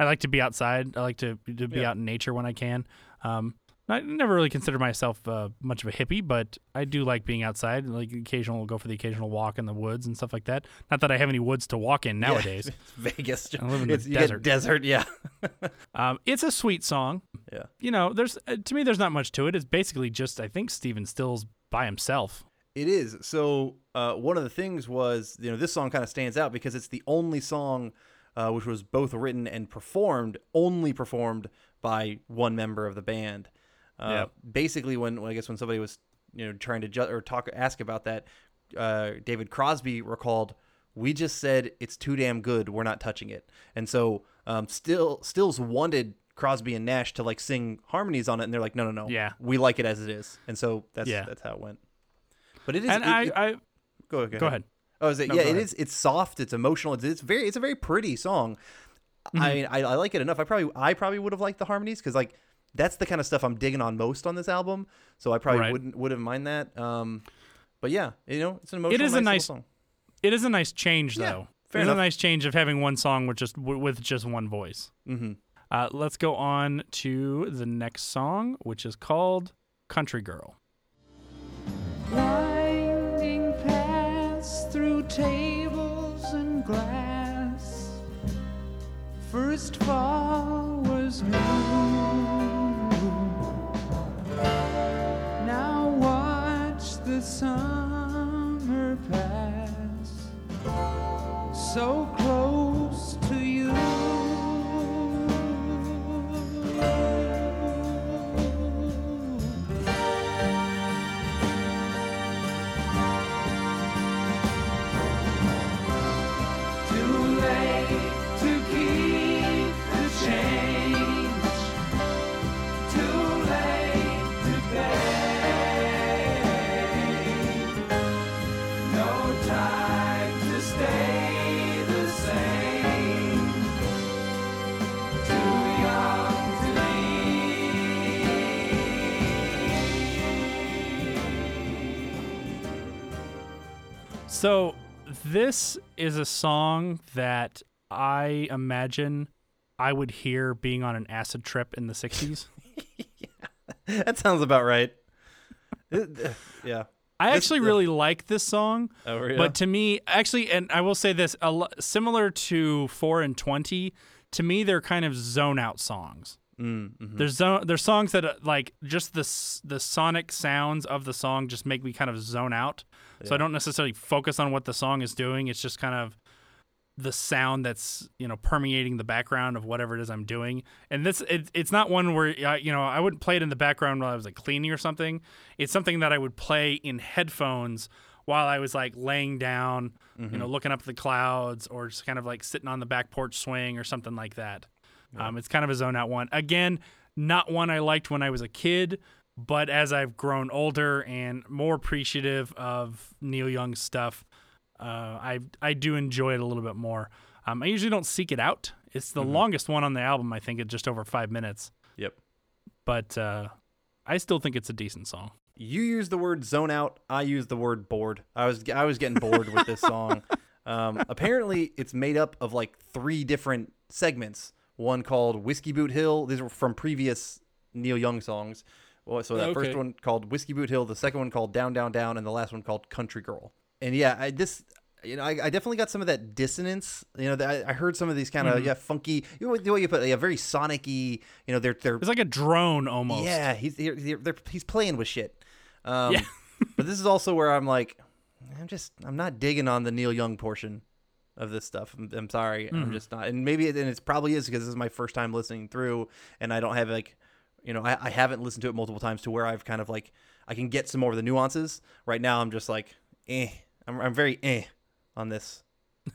I like to be outside. I like to to be Yeah. out in nature when I can. Um, I never really consider myself uh, much of a hippie, but I do like being outside. Like occasional, go for the occasional walk in the woods and stuff like that. Not that I have any woods to walk in nowadays. It's Vegas. I live in the it's, you desert. Desert, yeah. Um, it's a sweet song. Yeah. You know, there's uh, to me, there's not much to it. It's basically just I think Stephen Stills by himself. It is. So uh, one of the things was, you know, this song kind of stands out because it's the only song uh, which was both written and performed, only performed by one member of the band. Uh, Yep. Basically, when I guess when somebody was, you know, trying to ju- or talk ask about that, uh, David Crosby recalled, "We just said it's too damn good. We're not touching it." And so, um, still, Stills wanted Crosby and Nash to like sing harmonies on it, and they're like, "No, no, no. Yeah. we like it as it is." And so that's Yeah. that's how it went. But it is. And it- I, it- I Go, go, go ahead. Oh, is it? No, yeah, it ahead. is. It's soft. It's emotional. It's, it's very. It's a very pretty song. Mm-hmm. I mean, I, I like it enough. I probably I probably would have liked the harmonies because like that's the kind of stuff I'm digging on most on this album. So I probably Right. wouldn't would have mind that. Um, but yeah, you know, it's an emotional. is a nice, little nice- song. It is a nice change, Yeah, though. fair it's enough. a nice change of having one song with just with just one voice. Mm-hmm. Uh, let's go on to the next song, which is called "Country Girl." Winding paths through tables and glass. First fall was new. So So this is a song that I imagine I would hear being on an acid trip in the '60s. that sounds about right. Yeah. I actually uh, really like this song. Oh, really? But to me, actually, and I will say this, lo- similar to four and twenty, to me they're kind of zone out songs. Mm, mhm. There's zone, there's songs that uh, like just the s- the sonic sounds of the song just make me kind of zone out. So I don't necessarily focus on what the song is doing. It's just kind of the sound that's you know permeating the background of whatever it is I'm doing. And this it, it's not one where uh, you know I wouldn't play it in the background while I was like cleaning or something. It's something that I would play in headphones while I was like laying down, you know, looking up at the clouds or just kind of like sitting on the back porch swing or something like that. Um, it's kind of a zone out one. Again, not one I liked when I was a kid, but as I've grown older and more appreciative of Neil Young's stuff, uh, I I do enjoy it a little bit more. Um, I usually don't seek it out. It's the longest one on the album. I think at just over five minutes, Yep. but uh, I still think it's a decent song. You use the word zone out. I use the word bored. I was I was getting bored with this song. Um, apparently, it's made up of like three different segments. One called Whiskey Boot Hill. These were from previous Neil Young songs. Well, so that Okay. first one called Whiskey Boot Hill, the second one called Down Down Down, and the last one called Country Girl. And yeah, I this you know I, I definitely got some of that dissonance. You know, that I, I heard some of these kind of yeah funky. You know the way you put it, yeah, very sonic-y. You know, they're they're It's like a drone almost. yeah, he's they're- he's playing with shit. Um, Yeah. but this is also where I'm like, I'm just I'm not digging on the Neil Young portion of this stuff. I'm, I'm sorry, Mm-hmm. I'm just not. And maybe it, and it probably is because this is my first time listening through, and I don't have like, you know, I, I haven't listened to it multiple times to where I've kind of like I can get some more of the nuances. Right now, I'm just like, eh. I'm I'm very eh on this.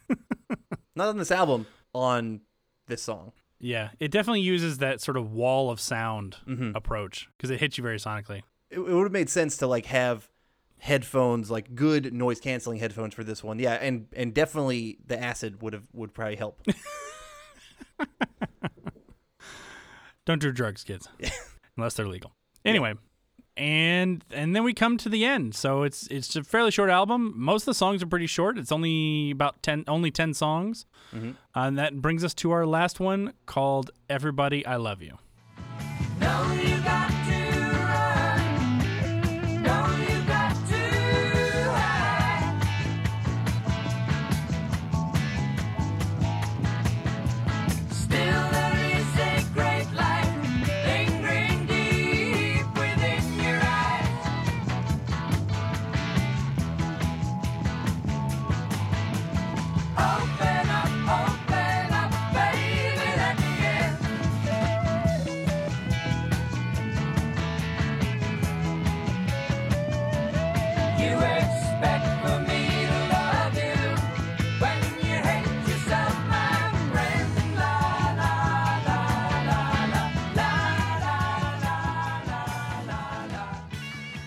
not on this album, on this song. Yeah, it definitely uses that sort of wall of sound Mm-hmm. approach because it hits you very sonically. it, it would have made sense to like have headphones like good noise canceling headphones for this one yeah and and definitely the acid would have would probably help Don't do drugs, kids, unless they're legal. Anyway, and and then we come to the end. So it's it's a fairly short album. Most of the songs are pretty short. It's only about ten, only ten songs, Mm-hmm. and that brings us to our last one called "Everybody I Love You." No, you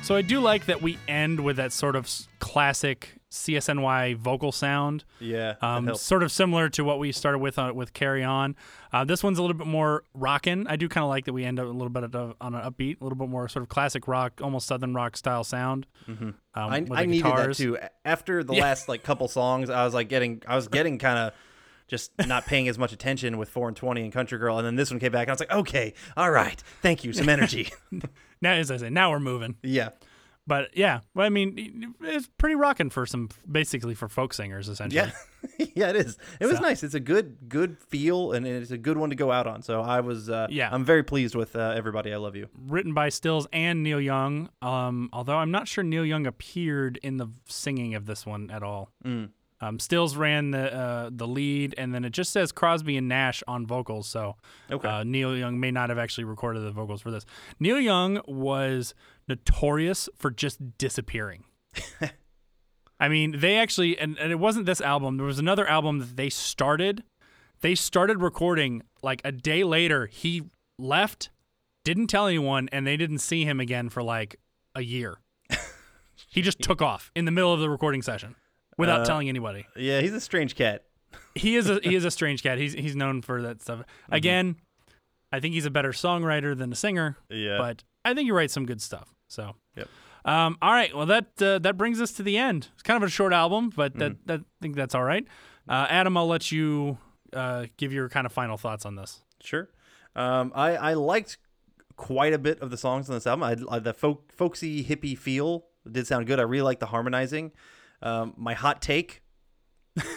So I do like that we end with that sort of classic CSNY vocal sound. Yeah, Um, sort of similar to what we started with uh, with Carry On. Uh, this one's a little bit more rockin'. I do kind of like that we end up a little bit a, on an upbeat, a little bit more sort of classic rock, almost southern rock style sound. Um, I, I needed that too. After the Yeah. last like couple songs, I was like getting, I was getting kind of just not paying as much attention with four and twenty and Country Girl, and then this one came back, and I was like, okay, all right, thank you, some energy. Now, as I say, now we're moving. yeah, But yeah, well, I mean, it's pretty rocking for some, basically for folk singers, essentially. yeah, yeah. It is. It was So- nice. It's a good, good feel, and it's a good one to go out on. So I was, uh, Yeah. I'm very pleased with uh, everybody. I love you. Written by Stills and Neil Young. Um, although I'm not sure Neil Young appeared in the singing of this one at all. Mm. Um, Stills ran the uh, the lead, and then it just says Crosby and Nash on vocals. So Okay. uh, Neil Young may not have actually recorded the vocals for this. Neil Young was notorious for just disappearing. I mean, they actually, and, and it wasn't this album. There was another album that they started. They started recording like a day later. He left, didn't tell anyone, and they didn't see him again for like a year. he just took off in the middle of the recording session without Uh, telling anybody Yeah, he's a strange cat. he is a he is a strange cat. He's he's known for that stuff. Mm-hmm. Again, I think he's a better songwriter than a singer. Yeah. But I think he writes some good stuff. So. Yep. Um, all right. Well, that uh, that brings us to the end. It's kind of a short album, but that, Mm-hmm. that I think that's all right. Uh, Adam, I'll let you uh, give your kind of final thoughts on this. Sure. Um, I I liked quite a bit of the songs on this album. I, I the folk folksy hippie feel did sound good. I really like the harmonizing. Um, my hot take: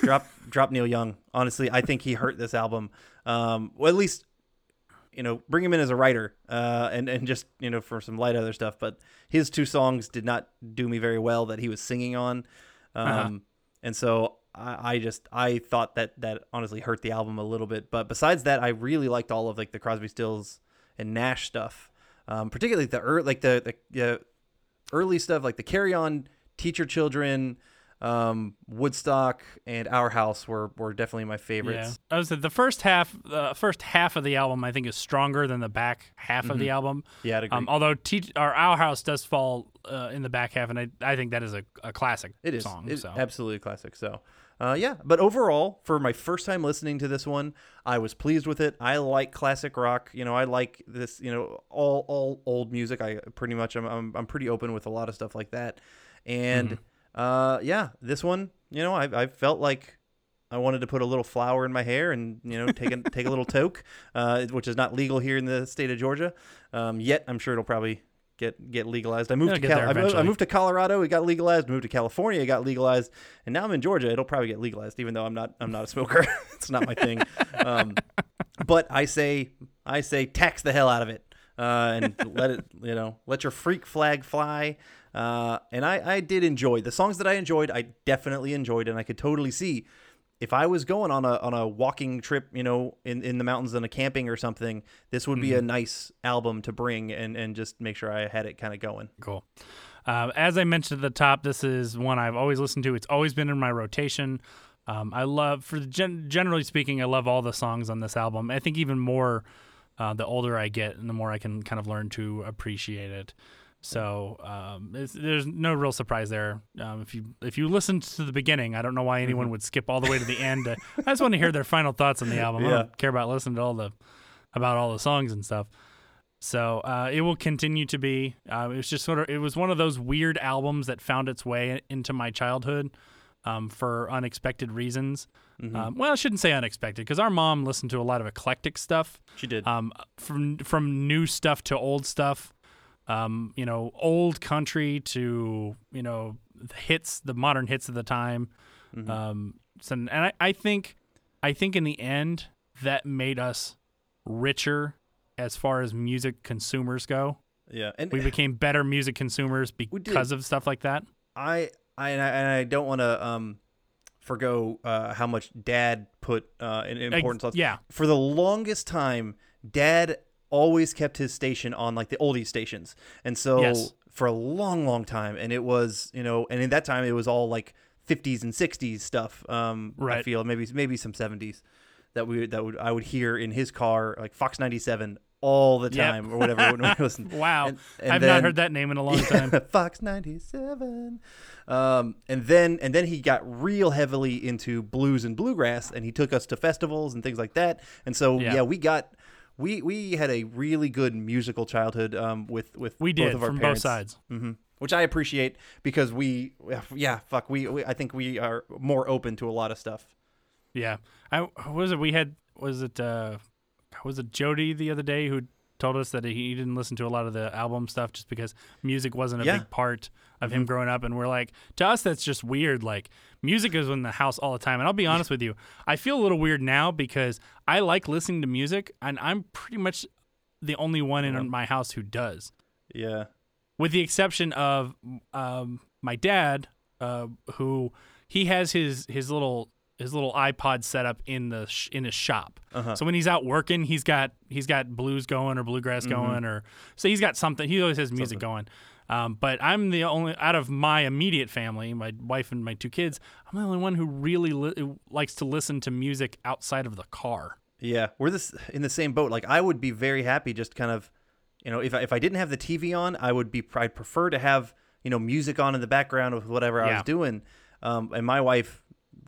drop drop Neil Young. Honestly, I think he hurt this album. Um, well, at least you know bring him in as a writer uh, and and just you know for some light other stuff. But his two songs did not do me very well that he was singing on. Um, Uh-huh. and so I, I just I thought that that honestly hurt the album a little bit. But besides that, I really liked all of like the Crosby, Stills, and Nash stuff, um, particularly the like the the uh, early stuff like the Carry On, Teach Your Children, um, Woodstock, and Our House were were definitely my favorites. I was the first half, the first half of the album, I think, is stronger than the back half of the album. Mm-hmm. Yeah, I'd agree. Um, although Teach, or Our House does fall uh, in the back half, and I, I think that is a, a classic It is song. It's so. absolutely a classic. So, uh, yeah. But overall, for my first time listening to this one, I was pleased with it. I like classic rock. You know, I like this. You know, all all old music. I pretty much I'm I'm, I'm pretty open with a lot of stuff like that. And Mm-hmm. Uh, yeah, this one, you know, I I felt like. I wanted to put a little flower in my hair and you know take a take a little toke, uh, which is not legal here in the state of Georgia. Um, yet I'm sure it'll probably get get legalized. I moved It'll to Cal- I, moved, I moved to Colorado, it got legalized. Moved to California, it got legalized, and now I'm in Georgia. It'll probably get legalized, even though I'm not I'm not a smoker. it's not my thing. Um, but I say I say tax the hell out of it uh, and let it you know let your freak flag fly. Uh, and I I did enjoy the songs that I enjoyed. I definitely enjoyed, and I could totally see if I was going on a on a walking trip, you know, in, in the mountains and a camping or something, this would be a nice album to bring and, and just make sure I had it kind of going. Cool. Uh, as I mentioned at the top, this is one I've always listened to. It's always been in my rotation. Um, I love, for the gen- generally speaking, I love all the songs on this album. I think even more uh, the older I get and the more I can kind of learn to appreciate it. So um, it's, there's no real surprise there. Um, if you if you listened to the beginning, I don't know why anyone would skip all the way to the end. Uh, I just want to hear their final thoughts on the album. I don't care about listening to all the about all the songs and stuff. So uh, it will continue to be. Uh, it was just sort of. It was one of those weird albums that found its way into my childhood um, for unexpected reasons. Um, well, I shouldn't say unexpected because our mom listened to a lot of eclectic stuff She did. um, from from new stuff to old stuff. Um, you know, old country to you know the hits, the modern hits of the time. Um, so, and I, I think, I think in the end that made us richer as far as music consumers go. yeah, and We became better music consumers because of stuff like that. I I and I, and I don't want to um forgo uh, how much Dad put uh, in importance on. yeah. For the longest time, Dad always kept his station on like the oldies stations, and so Yes. for a long, long time, and it was you know, and in that time it was all like 50s and 60s stuff. Um, I feel maybe maybe some 70s that we that would I would hear in his car like Fox 97 all the Yep. time or whatever when we. Wow, And- and I've not heard that name in a long time. Fox 97. Um, and then and then he got real heavily into blues and bluegrass and he took us to festivals and things like that. And so Yeah. yeah, we got we we had a really good musical childhood um, with with We both of our from both parents. sides. hmm Which I appreciate because we yeah, fuck, we, we I think we are more open to a lot of stuff. Yeah. I was it we had was it uh was it Jody the other day who told us that he didn't listen to a lot of the album stuff just because music wasn't a Yeah. big part of Mm-hmm. him growing up and we're like to us that's just weird like music is in the house all the time and I'll be honest with you I feel a little weird now because I like listening to music and I'm pretty much the only one in my house who does Yeah. with the exception of um, my dad, uh, who he has his his little his little iPod set up in the sh- in his shop. Uh-huh. So when he's out working, he's got he's got blues going or bluegrass Mm-hmm. going or so he's got something. He always has music going. Um, but I'm the only out of my immediate family, my wife and my two kids. I'm the only one who really li- likes to listen to music outside of the car. Yeah, we're this in the same boat. Like I would be very happy just kind of, you know, if I, if I didn't have the TV on, I would be I'd prefer to have you know music on in the background of whatever I was doing. Um, and my wife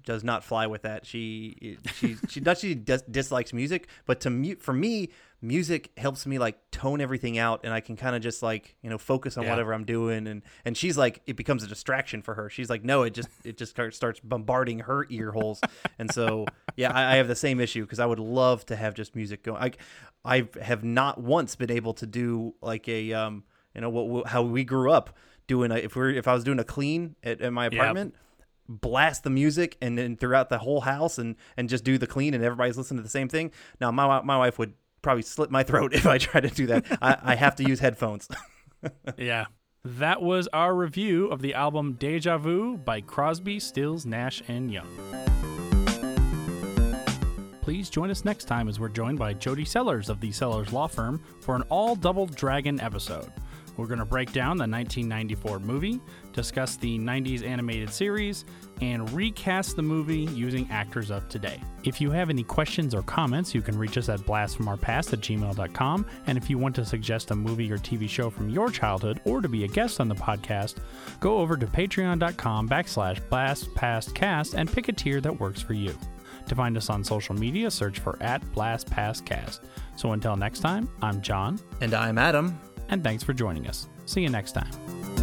does not fly with that. She she she not she dis- dislikes music, but to mute for me, music helps me like tone everything out, and I can kind of just like you know focus on Yeah. whatever I'm doing. And and she's like, it becomes a distraction for her. She's like, no, it just it just starts bombarding her ear holes. and so yeah, I, I have the same issue because I would love to have just music going. I I have not once been able to do like a um you know what how we grew up doing a, if we are if I was doing a clean at, at my apartment blast the music and then throughout the whole house and and just do the clean and everybody's listening to the same thing. Now my my wife would probably slit my throat if I try to do that. I, I have to use headphones. Yeah. That was our review of the album Deja Vu by Crosby, Stills, Nash, and Young. Please join us next time as we're joined by Jody Sellers of the Sellers Law Firm for an all double dragon episode. We're going to break down the 1994 movie, discuss the 90s animated series, and recast the movie using actors of today. If you have any questions or comments, you can reach us at blastfromourpast at gmail.com. And if you want to suggest a movie or TV show from your childhood or to be a guest on the podcast, go over to patreon.com backslash blastpastcast and pick a tier that works for you. To find us on social media, search for at blastpastcast. So until next time, I'm John, and I'm Adam. And thanks for joining us. See you next time.